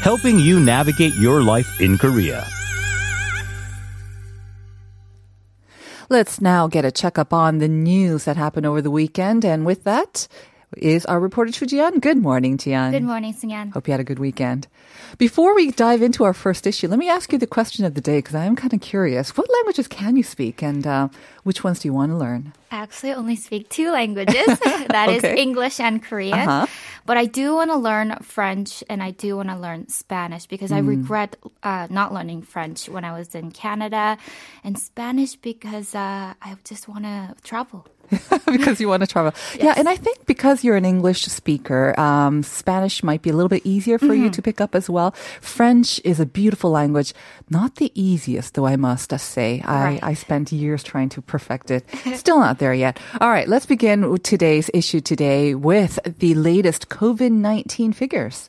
helping you navigate your life in Korea. Let's now get a checkup on the news that happened over the weekend. And with that is our reporter Chu Jian. Good morning, Jian. Good morning, Sunyan. Hope you had a good weekend. Before we dive into our first issue, let me ask you the question of the day because I am kind of curious. What languages can you speak and uh, which ones do you want to learn? I actually only speak two languages. That is Okay. English and Korean. Uh-huh. But I do want to learn French and I do want to learn Spanish because I regret uh, not learning French when I was in Canada and Spanish because uh, I just want to travel. because you want to travel. Yeah, and I think because you're an English speaker, um, Spanish might be a little bit easier for you to pick up as well. French is a beautiful language, not the easiest, though I must say. Right. I, I spent years trying to perfect it. Still not there yet. All right, let's begin today's issue today with the latest COVID 19 figures.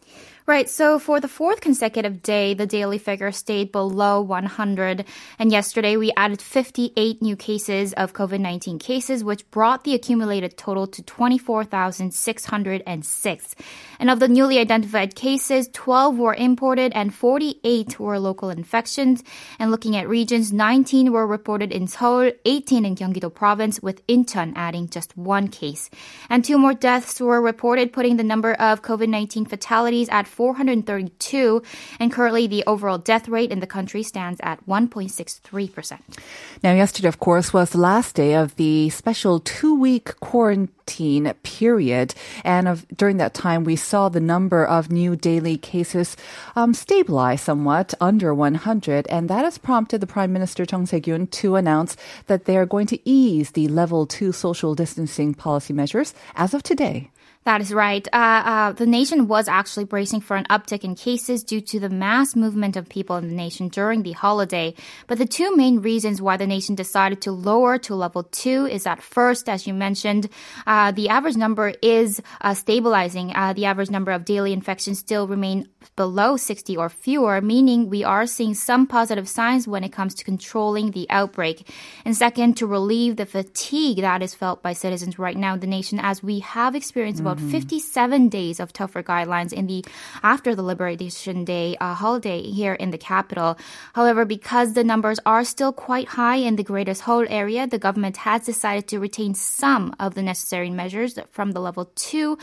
Right. So for the fourth consecutive day, the daily figure stayed below 100. And yesterday we added 58 new cases of COVID-19 cases, which brought the accumulated total to 24,606. And of the newly identified cases, 12 were imported and 48 were local infections. And looking at regions, 19 were reported in Seoul, 18 in Gyeonggi-do province, with Incheon adding just one case. And two more deaths were reported, putting the number of COVID-19 fatalities at 432. And currently, the overall death rate in the country stands at 1.63%. Now, yesterday, of course, was the last day of the special two week quarantine period. And of, during that time, we saw the number of new daily cases um, stabilize somewhat under 100. And that has prompted the Prime Minister Chung Se-kyun to announce that they are going to ease the level two social distancing policy measures as of today. That is right. Uh, uh, the nation was actually bracing for an uptick in cases due to the mass movement of people in the nation during the holiday. But the two main reasons why the nation decided to lower to level two is that first, as you mentioned, uh, the average number is uh, stabilizing. Uh, the average number of daily infections still remain below 60 or fewer, meaning we are seeing some positive signs when it comes to controlling the outbreak. And second, to relieve the fatigue that is felt by citizens right now in the nation, as we have experienced about 57 days of tougher guidelines in the after the Liberation Day uh, holiday here in the capital. However, because the numbers are still quite high in the Greater Seoul area, the government has decided to retain some of the necessary measures from the level two,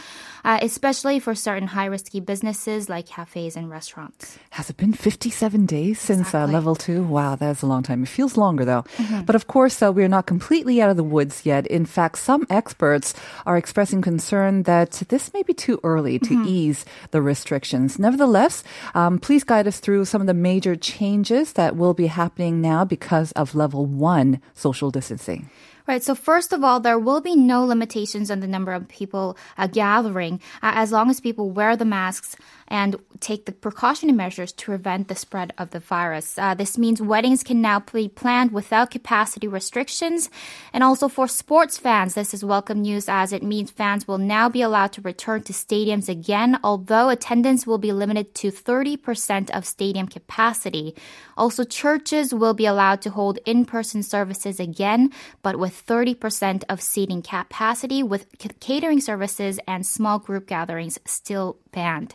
uh, especially for certain high risky businesses like cafes and restaurants. Has it been 57 days since uh, level two? Wow, that's a long time. It feels longer though. But of course, uh, we're not completely out of the woods yet. In fact, some experts are expressing concern that this may be too early to ease the restrictions. Nevertheless, um, please guide us through some of the major changes that will be happening now because of level one social distancing. Right. So first of all, there will be no limitations on the number of people uh, gathering uh, as long as people wear the masks and take the precautionary measures to prevent the spread of the virus. Uh, this means weddings can now be planned without capacity restrictions. And also for sports fans, this is welcome news as it means fans will now be allowed to return to stadiums again, although attendance will be limited to 30% of stadium capacity. Also, churches will be allowed to hold in-person services again, but with 30% of seating capacity, with catering services and small group gatherings still banned.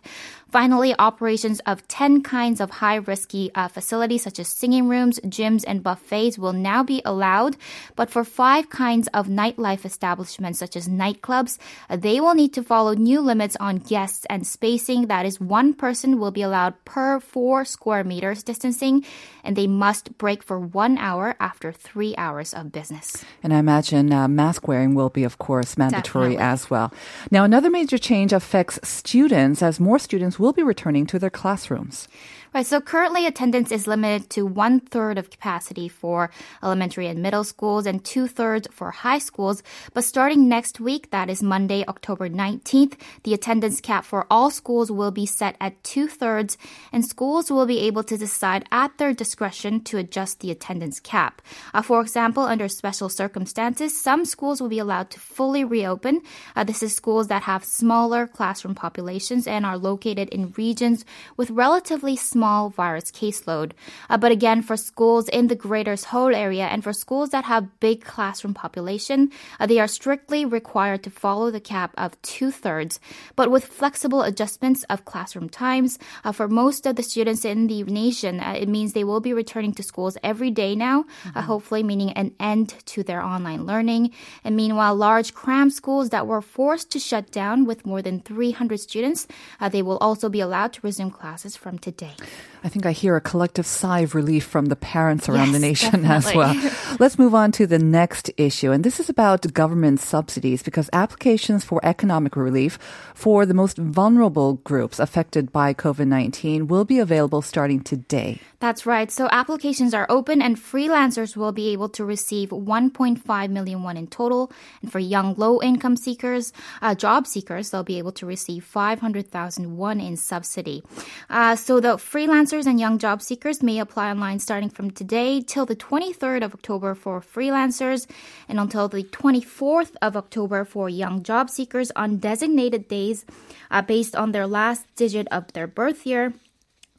Finally, operations of 10 kinds of high risky uh, facilities such as singing rooms, gyms, and buffets will now be allowed. But for five kinds of nightlife establishments such as nightclubs, uh, they will need to follow new limits on guests and spacing. That is, one person will be allowed per four square meters distancing, and they must break for one hour after three hours of business. And I imagine uh, mask wearing will be, of course, mandatory Definitely. as well. Now, another major change affects students as more students will be returning to their classrooms. Right, so currently attendance is limited to one third of capacity for elementary and middle schools and two thirds for high schools. But starting next week, that is Monday, October 19th, the attendance cap for all schools will be set at two thirds, and schools will be able to decide at their discretion to adjust the attendance cap. Uh, for example, under special circumstances, some schools will be allowed to fully reopen. Uh, this is schools that have smaller classroom populations and are located in regions with relatively small small virus caseload. Uh, but again, for schools in the greater Seoul area and for schools that have big classroom population, uh, they are strictly required to follow the cap of two thirds. But with flexible adjustments of classroom times, uh, for most of the students in the nation, uh, it means they will be returning to schools every day now, uh, mm-hmm. hopefully meaning an end to their online learning. And meanwhile, large cram schools that were forced to shut down with more than 300 students, uh, they will also be allowed to resume classes from today. I think I hear a collective sigh of relief from the parents around yes, the nation definitely. as well. Let's move on to the next issue. And this is about government subsidies because applications for economic relief for the most vulnerable groups affected by COVID 19 will be available starting today. That's right. So applications are open and freelancers will be able to receive 1.5 million won in total. And for young low income seekers, uh, job seekers, they'll be able to receive 500,000 won in subsidy. Uh, so the freelancers and young job seekers may apply online starting from today till the 23rd of October for freelancers and until the 24th of October for young job seekers on designated days uh, based on their last digit of their birth year.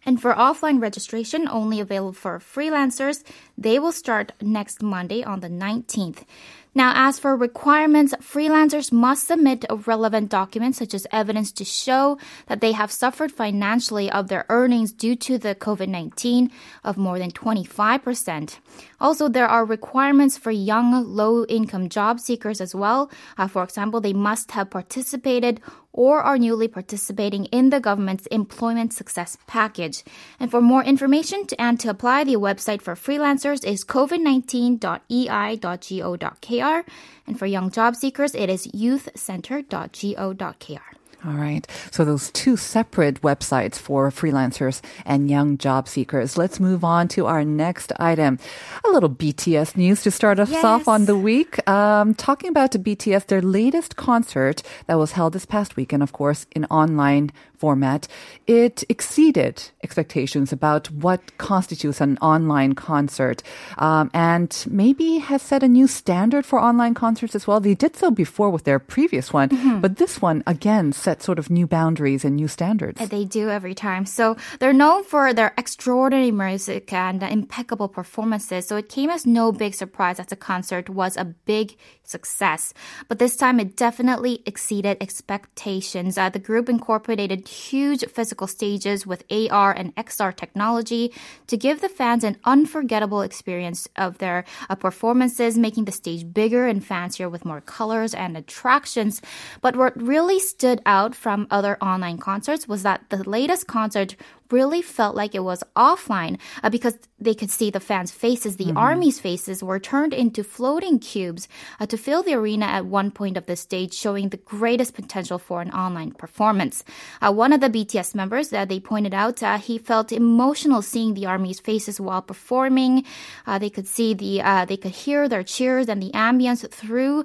And for offline registration, only available for freelancers, they will start next Monday on the 19th. Now, as for requirements, freelancers must submit relevant documents such as evidence to show that they have suffered financially of their earnings due to the COVID-19 of more than 25%. Also, there are requirements for young, low-income job seekers as well. Uh, for example, they must have participated or are newly participating in the government's employment success package. And for more information and to apply, the website for freelancers is covid19.ei.go.kr. And for young job seekers, it is youthcenter.go.kr. All right. So those two separate websites for freelancers and young job seekers. Let's move on to our next item. A little BTS news to start us yes. off on the week. Um, talking about BTS, their latest concert that was held this past weekend, of course, in online format, it exceeded expectations about what constitutes an online concert um, and maybe has set a new standard for online concerts as well. They did so before with their previous one, mm-hmm. but this one, again, set sort of new boundaries and new standards. They do every time. So they're known for their extraordinary music and impeccable performances. So it came as no big surprise that the concert was a big success. But this time it definitely exceeded expectations. Uh, the group incorporated huge physical stages with AR and XR technology to give the fans an unforgettable experience of their uh, performances, making the stage bigger and fancier with more colors and attractions. But what really stood out from other online concerts was that the latest concert really felt like it was offline uh, because they could see the fans' faces. The mm-hmm. army's faces were turned into floating cubes uh, to fill the arena at one point of the stage, showing the greatest potential for an online performance. Uh, one of the BTS members that they pointed out, uh, he felt emotional seeing the army's faces while performing. Uh, they could see the, uh, they could hear their cheers and the ambience through,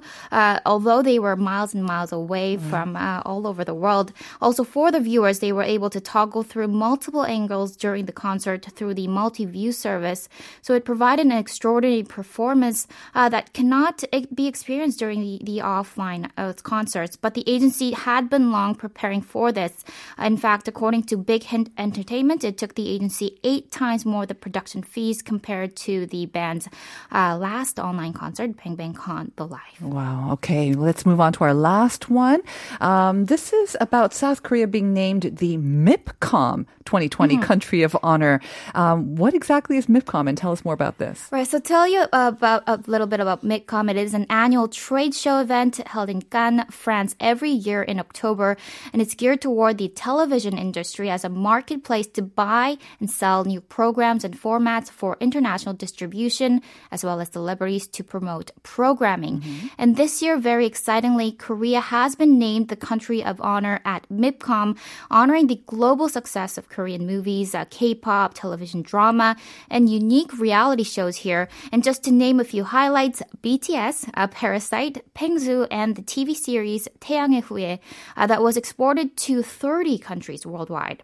although they were miles and miles away mm-hmm. from all over the world. Also, for the viewers, they were able to toggle through multiple multiple angles during the concert through the multi-view service. So it provided an extraordinary performance uh, that cannot be experienced during the, the offline uh, concerts. But the agency had been long preparing for this. In fact, according to Big Hit Entertainment, it took the agency eight times more the production fees compared to the band's uh, last online concert, Bang Bang Con The Live. Wow. Okay, let's move on to our last one. Um, this is about South Korea being named the MIPCOM 2020 mm-hmm. Country of Honor. Um, what exactly is MIPCOM, and tell us more about this. Right. So tell you about a little bit about MIPCOM. It is an annual trade show event held in Cannes, France, every year in October, and it's geared toward the television industry as a marketplace to buy and sell new programs and formats for international distribution, as well as celebrities to promote programming. Mm-hmm. And this year, very excitingly, Korea has been named the country of honor at MIPCOM, honoring the global success of Korean in movies, uh, K-pop, television drama, and unique reality shows here. And just to name a few highlights, BTS, uh, Parasite, Pengsoo, and the TV series 태양의 후예 uh, that was exported to 30 countries worldwide.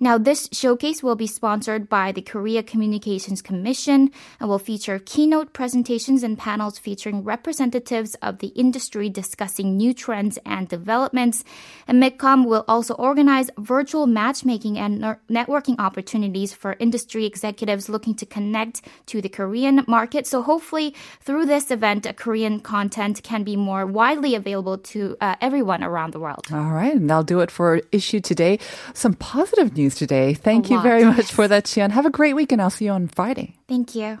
Now, this showcase will be sponsored by the Korea Communications Commission and will feature keynote presentations and panels featuring representatives of the industry discussing new trends and developments. And MIPCOM will also organize virtual matchmaking and networking opportunities for industry executives looking to connect to the Korean market. So hopefully through this event, Korean content can be more widely available to uh, everyone around the world. All right, and that'll do it for issue today. Some positive news today. Thank A you very much for that, Jian. Have a great week, and I'll see you on Friday. Thank you.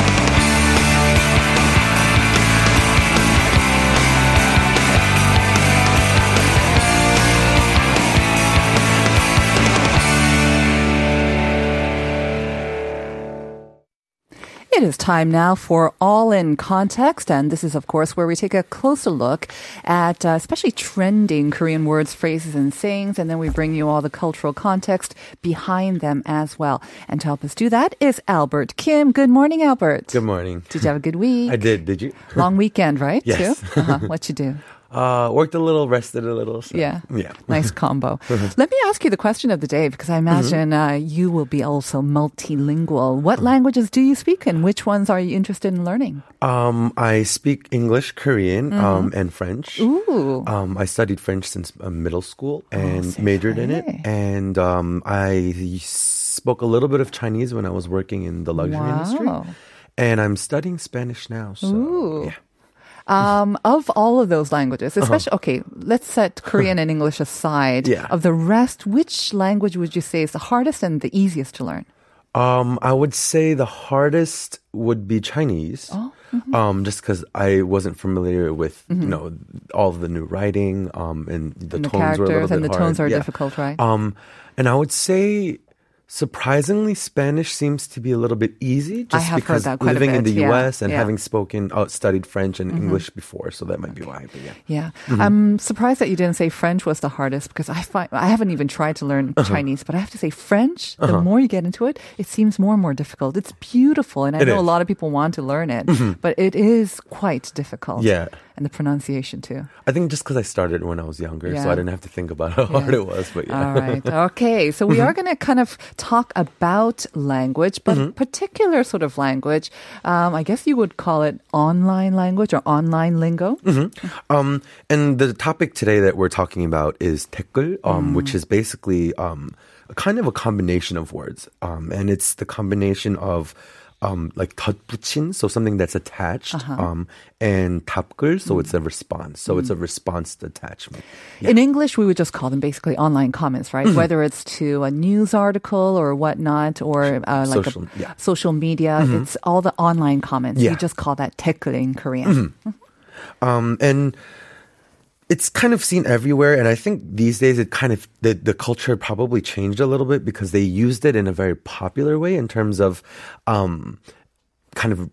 It is time now for All in Context, and this is, of course, where we take a closer look at uh, especially trending Korean words, phrases, and sayings, and then we bring you all the cultural context behind them as well. And to help us do that is Albert Kim. Good morning, Albert. Good morning. Did you have a good week? I did. Did you? Long weekend, right? Yes. Too? Uh-huh. What you do? Uh, worked a little, rested a little. So, Yeah. Yeah. Nice combo. Let me ask you the question of the day because I imagine uh, you will be also multilingual. What languages do you speak and which ones are you interested in learning? Um, I speak English, Korean, um, and French. Mm-hmm. Ooh. Oh, Um, I studied French since uh, middle school and c'est majored in it. And um, I spoke a little bit of Chinese when I was working in the luxury industry. And I'm studying Spanish now. So, Ooh. yeah. Um, of all of those languages, especially, okay, let's set Korean and English aside. Yeah. Of the rest, which language would you say is the hardest and the easiest to learn? Um, I would say the hardest would be Chinese. Oh, Um, just because I wasn't familiar with you know all of the new writing, um, and the And the tones were a little characters and bit the tones are Yeah. difficult, right? Um, and I would say. Surprisingly, Spanish seems to be a little bit easy. Just because a living in bit, the yeah, U.S. and yeah. Mm-hmm. having spoken, uh, studied French and English before, so that might be why. But yeah, Yeah. Mm-hmm. I'm surprised that you didn't say French was the hardest because I find I haven't even tried to learn Uh-huh. Chinese, but I have to say French, the more you get into it, it seems more and more difficult. It's beautiful and I It know a is. Mm-hmm. lot of people want to learn it, but it is quite difficult. Yeah. And the pronunciation too. I think just because I started when I was younger, so I didn't have to think about how hard it was. But yeah, All right. Okay. So we Mm-hmm. are going to kind of talk about language, but Mm-hmm. particular sort of language. Um, I guess you would call it online language or online lingo. Mm-hmm. Um, and the topic today that we're talking about is 댓글, um, which is basically um, kind of a combination of words. Um, and it's the combination of um, like 덧붙인, so something that's attached, um, and 답글, so it's a response. So it's a response attachment. In English, we would just call them basically online comments, right? Mm-hmm. Whether it's to a news article or whatnot, or uh, like Social- a, yeah. Mm-hmm. social media. It's all the online comments. We Yeah. Mm-hmm. just call that 댓글 in Korean. Um, and it's kind of seen everywhere. And I think these days it kind of, the, the culture probably changed a little bit because they used it in a very popular way in terms of, um, kind of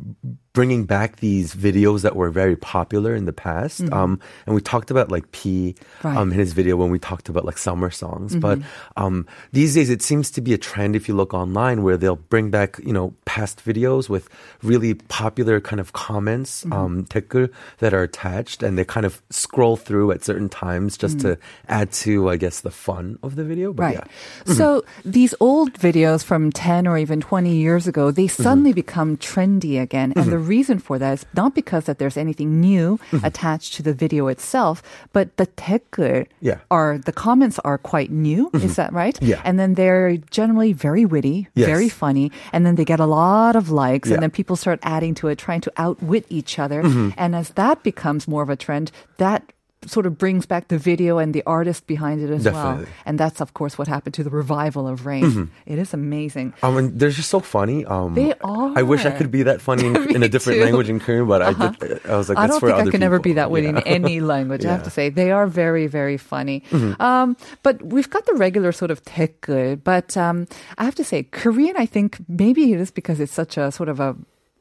bringing back these videos that were very popular in the past. Um, and we talked about like P Right. um, in his video when we talked about like summer songs. But um, these days it seems to be a trend if you look online where they'll bring back, you know, past videos with really popular kind of comments, um, 댓글 that are attached and they kind of scroll through at certain times just to add to, I guess, the fun of the video. But Right. yeah. So these old videos from 10 or even 20 years ago, they Mm-hmm. suddenly become trendy again. And the reason for that is not because that there's anything new Mm-hmm. attached to the video itself, but the 댓글 Yeah. Mm-hmm. are, the comments are quite new. Is that right? Yeah. And then they're generally very witty, Yes. very funny. And then they get a lot of likes Yeah. and then people start adding to it, trying to outwit each other. Mm-hmm. And as that becomes more of a trend, that sort of brings back the video and the artist behind it as well. Definitely. Mm-hmm. And that's of course what happened to the revival of Rain. It is amazing. Um, and they're just so funny. Um, They I wish I could be that funny in, in a different too. language in Korean, but I, did, I was like, I don't think I can ever be that way in any language. I have to Mm-hmm. say they are very, very funny. Um, but we've got the regular sort of 댓글. But um, I have to say, Korean. I think maybe it is because it's such a sort of a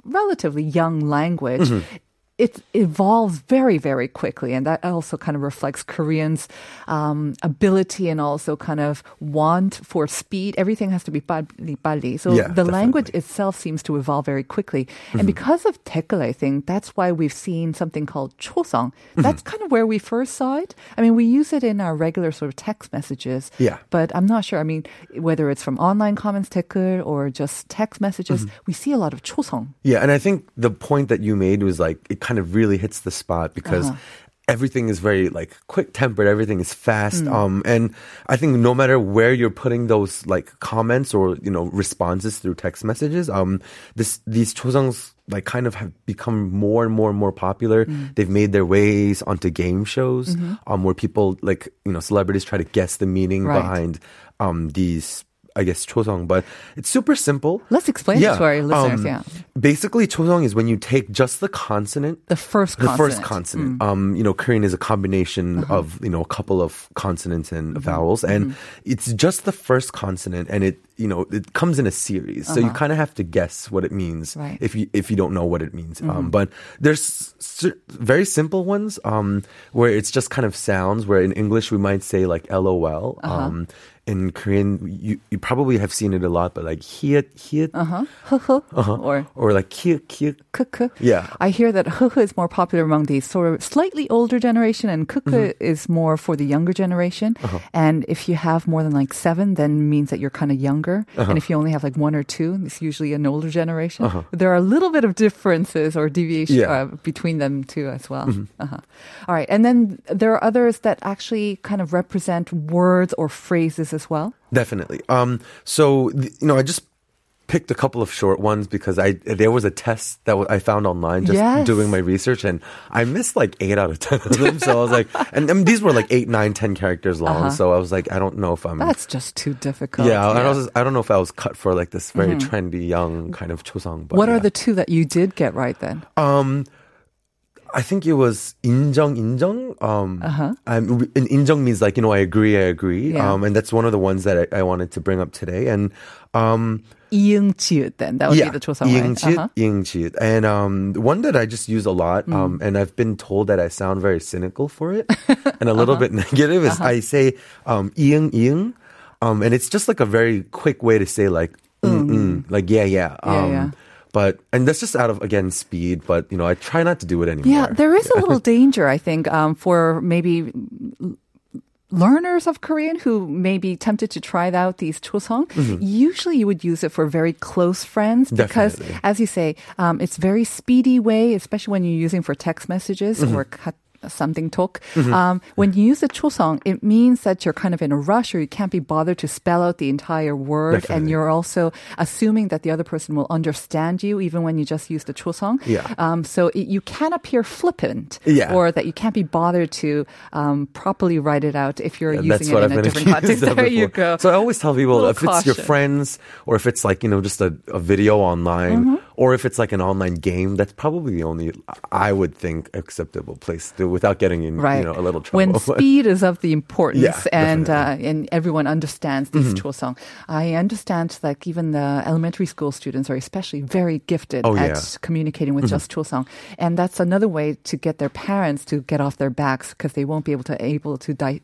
relatively young language. Mm-hmm It evolves very, very quickly, and that also kind of reflects Koreans' um, ability and also kind of want for speed. Everything has to be 빨리, 빨리. So Yeah, the language definitely. itself seems to evolve very quickly. Mm-hmm. And because of 댓글, I think that's why we've seen something called 초성. That's Mm-hmm. kind of where we first saw it. I mean, we use it in our regular sort of text messages. Yeah. But I'm not sure. I mean, whether it's from online comments, 댓글, or just text messages, Mm-hmm. we see a lot of 초성. Yeah, and I think the point that you made was like it kind of really hits the spot because everything is very like quick tempered, everything is fast. Um and I think no matter where you're putting those like comments or, you know, responses through text messages, um this these chosangs like kind of have become more and more and more popular. They've made their ways onto game shows um where people like, you know, celebrities try to guess the meaning Right. behind um these I guess chosong, but it's super simple. Let's explain it to our listeners, um, yeah. Basically, chosong is when you take just the consonant, The first the consonant. Mm. first consonant. Um, you know, Korean is a combination Uh-huh. of you know a couple of consonants and Mm-hmm. vowels, and it's just the first consonant, and it you know it comes in a series, so you kind of have to guess what it means Uh-huh. Right. Mm-hmm. if you if you don't know what it means. Um, but there's very simple ones um, where it's just kind of sounds. Where in English we might say like LOL. Uh-huh. Um, in Korean, you, you probably have seen it a lot, but like hiet, hiet, Uh-huh. Or or like kiek, kiek. kuku. Yeah. I hear that huhu is more popular among the sort of slightly older generation and kuku Mm-hmm. is more for the younger generation. Uh-huh. And if you have more than like seven, then means that you're kind of younger. Uh-huh. And if you only have like one or two, it's usually an older generation. There are a little bit of differences or deviation Yeah. Mm-hmm. uh, between them too as well. Uh-huh. All right. And then there are others that actually kind of represent words or phrases as well. Definitely. Um, so you know, I just picked a couple of short ones because I there was a test that I found online just Yes. doing my research, and I missed like eight out of ten of them. so I was like, and, and these were like eight, nine, ten characters long. So I was like, I don't know if I'm. That's just too difficult. yeah, I, was, I don't know if I was cut for like this very trendy young kind of chosang. But What are the two that you did get right then? Um, I think it was 인정, 인정. Um, uh-huh. and injong means like you know I agree, I agree. Yeah. Um, and that's one of the ones that I, I wanted to bring up today. And um, 이응 지읒 then. That would yeah, be the 초성, right? 이응지읒, Uh-huh. 이응지읒. And um, one that I just use a lot, Mm. um, and I've been told that I sound very cynical for it and a little Uh-huh. bit negative is I say um, 이응, 이응. Um, and it's just like a very quick way to say like, mm, mm, like yeah, yeah. Um, Yeah, yeah. but and that's just out of again speed. But you know, I try not to do it anymore. Yeah, there is a little danger, I think, um, for maybe learners of Korean who may be tempted to try out these chosong. Usually, you would use it for very close friends because, Definitely. as you say, um, it's very speedy way, especially when you're using for text messages or kat- something talk. Um, when you use the chosong, it means that you're kind of in a rush or you can't be bothered to spell out the entire word, and you're also assuming that the other person will understand you even when you just use the chosong. Yeah. Um, so it, you can appear flippant, Yeah. or that you can't be bothered to um, properly write it out if you're Yeah, using it in I've a different context. There you go. So I always tell people if it's your friends or if it's like, you know, just a, a video online Mm-hmm. Or if it's like an online game, that's probably the only, I would think, acceptable place to without getting in, Right. you know, a little trouble. When speed is of the importance Yeah, and uh. Mm-hmm. and everyone understands this chosong. I understand like even the elementary school students are especially very gifted Oh, at yeah. Mm-hmm. communicating with just chosong. And that's another way to get their parents to get off their backs because they won't be able to able to di-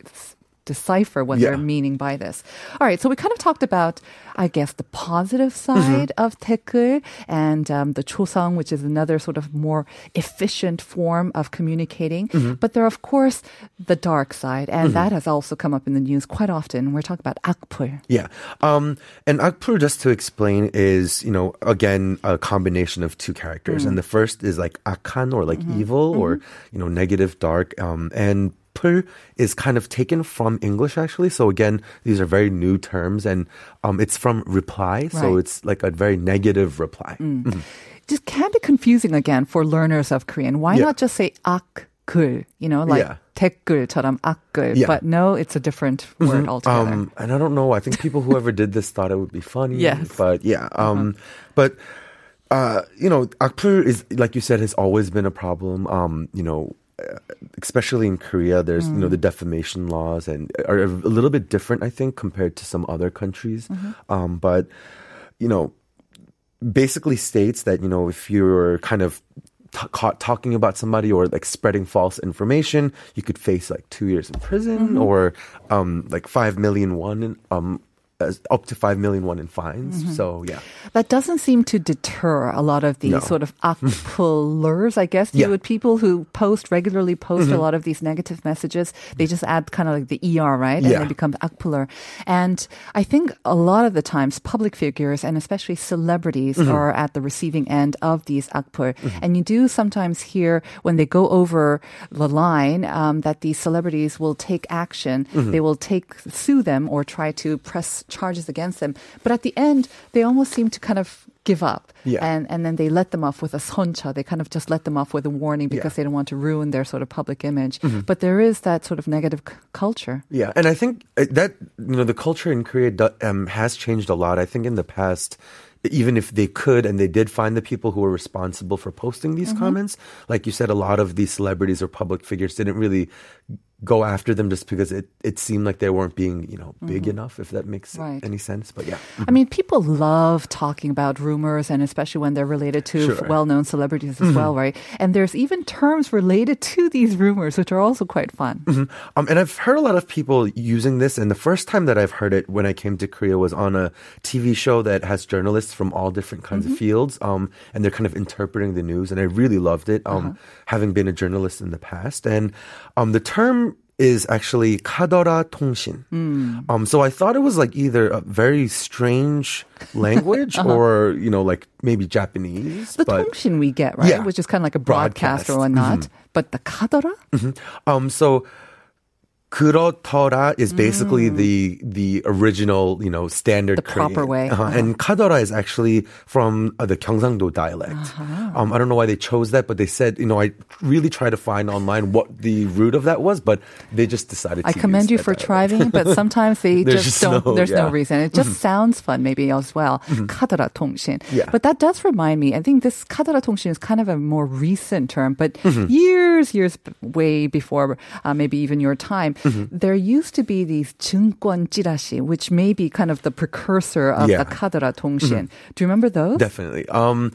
decipher what Yeah. they're meaning by this. All right, so we kind of talked about, I guess, the positive Mm-hmm. side of 댓글 and um, the chosong, which is another sort of more efficient form of communicating. Mm-hmm. But there are, of course, the dark side, and that has also come up in the news quite often. We're talking about akpul. Yeah. Um, and Akpul, just to explain, is, you know, again, a combination of two characters. And the first is like Akhan or like evil or, you know, negative, dark. Um, and Pul is kind of taken from English actually. So again, these are very new terms and um, it's from reply. So Right. it's like a very negative reply. Mhm. Just can be confusing again for learners of Korean. Why Yeah. not just say akul? You know, like Yeah. 댓글처럼 악글, Yeah. but no, it's a different word altogether. Um, and I don't know. I think people whoever did this thought it would be funny. Yes. But yeah. Um, but uh, you know, akpul is like you said has always been a problem. Um, you know. Especially in Korea, there's you know the defamation laws and are a little bit different, I think, compared to some other countries. Um, but you know, basically states that you know if you're kind of t- caught talking about somebody or like spreading false information, you could face like two years in prison or um, like five million won in, um, up to five million won in fines. So yeah, That doesn't seem to deter a lot of these No. sort of akpullers, I guess. You Yeah. Mm-hmm. would people who post regularly post a lot of these negative messages. They just add kind of like the er, right, and Yeah. they become akpuller. And I think a lot of the times, public figures and especially celebrities Mm-hmm. are at the receiving end of these akpul. And you do sometimes hear when they go over the line um, that these celebrities will take action. Mm-hmm. They will take sue them or try to press charges against them. But at the end, they almost seem to kind of give up. Yeah. And and then they let them off with a soncha. They kind of just let them off with a warning because Yeah. Mm-hmm. they don't want to ruin their sort of public image. But there is that sort of negative c- culture. yeah, and I think uh, that you know the culture in Korea do, um, has changed a lot. I think in the past. Even if they could and they did find the people who were responsible for posting these comments, like you said, a lot of these celebrities or public figures didn't really go after them just because it, it seemed like they weren't being, you know, big enough, if that makes Right. any sense. But yeah. I mean, people love talking about rumors, and especially when they're related to Sure. Mm-hmm. well-known celebrities as well, right? And there's even terms related to these rumors, which are also quite fun. Um, and I've heard a lot of people using this, and the first time that I've heard it when I came to Korea was on a TV show that has journalists from all different kinds of fields, um, and they're kind of interpreting the news, and I really loved it, um, having been a journalist in the past. And um, the term is actually kadora tongshin. Um, so I thought it was like either a very strange language or you know like maybe Japanese, The but tongshin we get, right? Yeah. Which is kind of like a broadcast, or Broadcast. whatnot. But the kadora? Um, so 그렇더라 is basically the the original, you know, standard Mm. The proper Korean. way. Uh-huh. Uh-huh. And kadora is actually from uh, the Gyeongsangdo dialect. Uh-huh. Um, I don't know why they chose that, but they said, you know, I really tried to find online what the root of that was, but they just decided. I to commend use you that for dialect. trying, but sometimes they There's just, just don't. no- there's no yeah. Mm-hmm. reason. It just sounds fun, maybe as well. Kadara tongshin. Yeah. But that does remind me. I think this kadara tongshin is kind of a more recent term, but Mm-hmm. years, years b- way before, uh, maybe even your time, mm-hmm. there used to be these 증권 chirashi, which may be kind of the precursor of yeah. Akadara Tongshin. Mm-hmm. Do you remember those? Definitely. Um,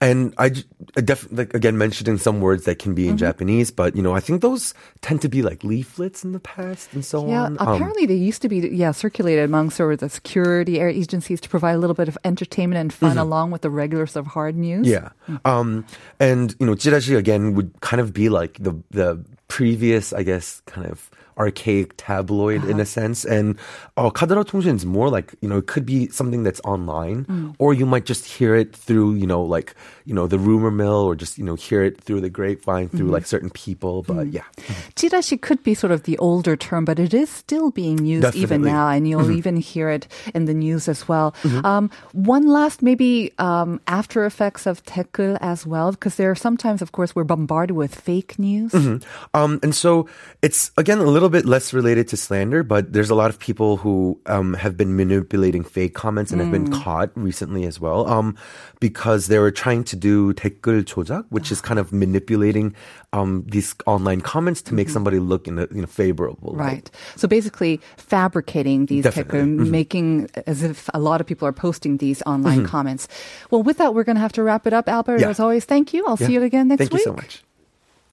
and I, I like again mentioning some words that can be in mm-hmm. Japanese, but you know I think those tend to be like leaflets in the past and so yeah, on. Yeah, apparently um, they used to be yeah circulated among sort of the security agencies to provide a little bit of entertainment and fun mm-hmm. along with the regulars of hard news. Yeah, mm-hmm. um, and you know chirashi again would kind of be like the the previous I guess kind of archaic tabloid in a sense. And uh, kadara tongshin is more like, you know, it could be something that's online or you might just hear it through, you know, like, you know, the rumor mill or just, you know, hear it through the grapevine through like certain people. But yeah. Chirashi could be sort of the older term, but it is still being used even now, and you'll even hear it in the news as well. Um, one last maybe um, after effects of 댓글 as well, because there are sometimes, of course, we're bombarded with fake news. Um, and so it's again a little bit less related to slander, but there's a lot of people who um, have been manipulating fake comments and have been caught recently as well, um, because they were trying to do 댓글 조작, which is kind of manipulating um, these online comments to make somebody look in a you know favorable light. Right. So basically, fabricating these Definitely. Mm-hmm. 댓글, making as if a lot of people are posting these online comments. Well, with that, we're going to have to wrap it up. Albert, Yeah. as always, thank you. I'll see Yeah. you again next Thank week. you so much.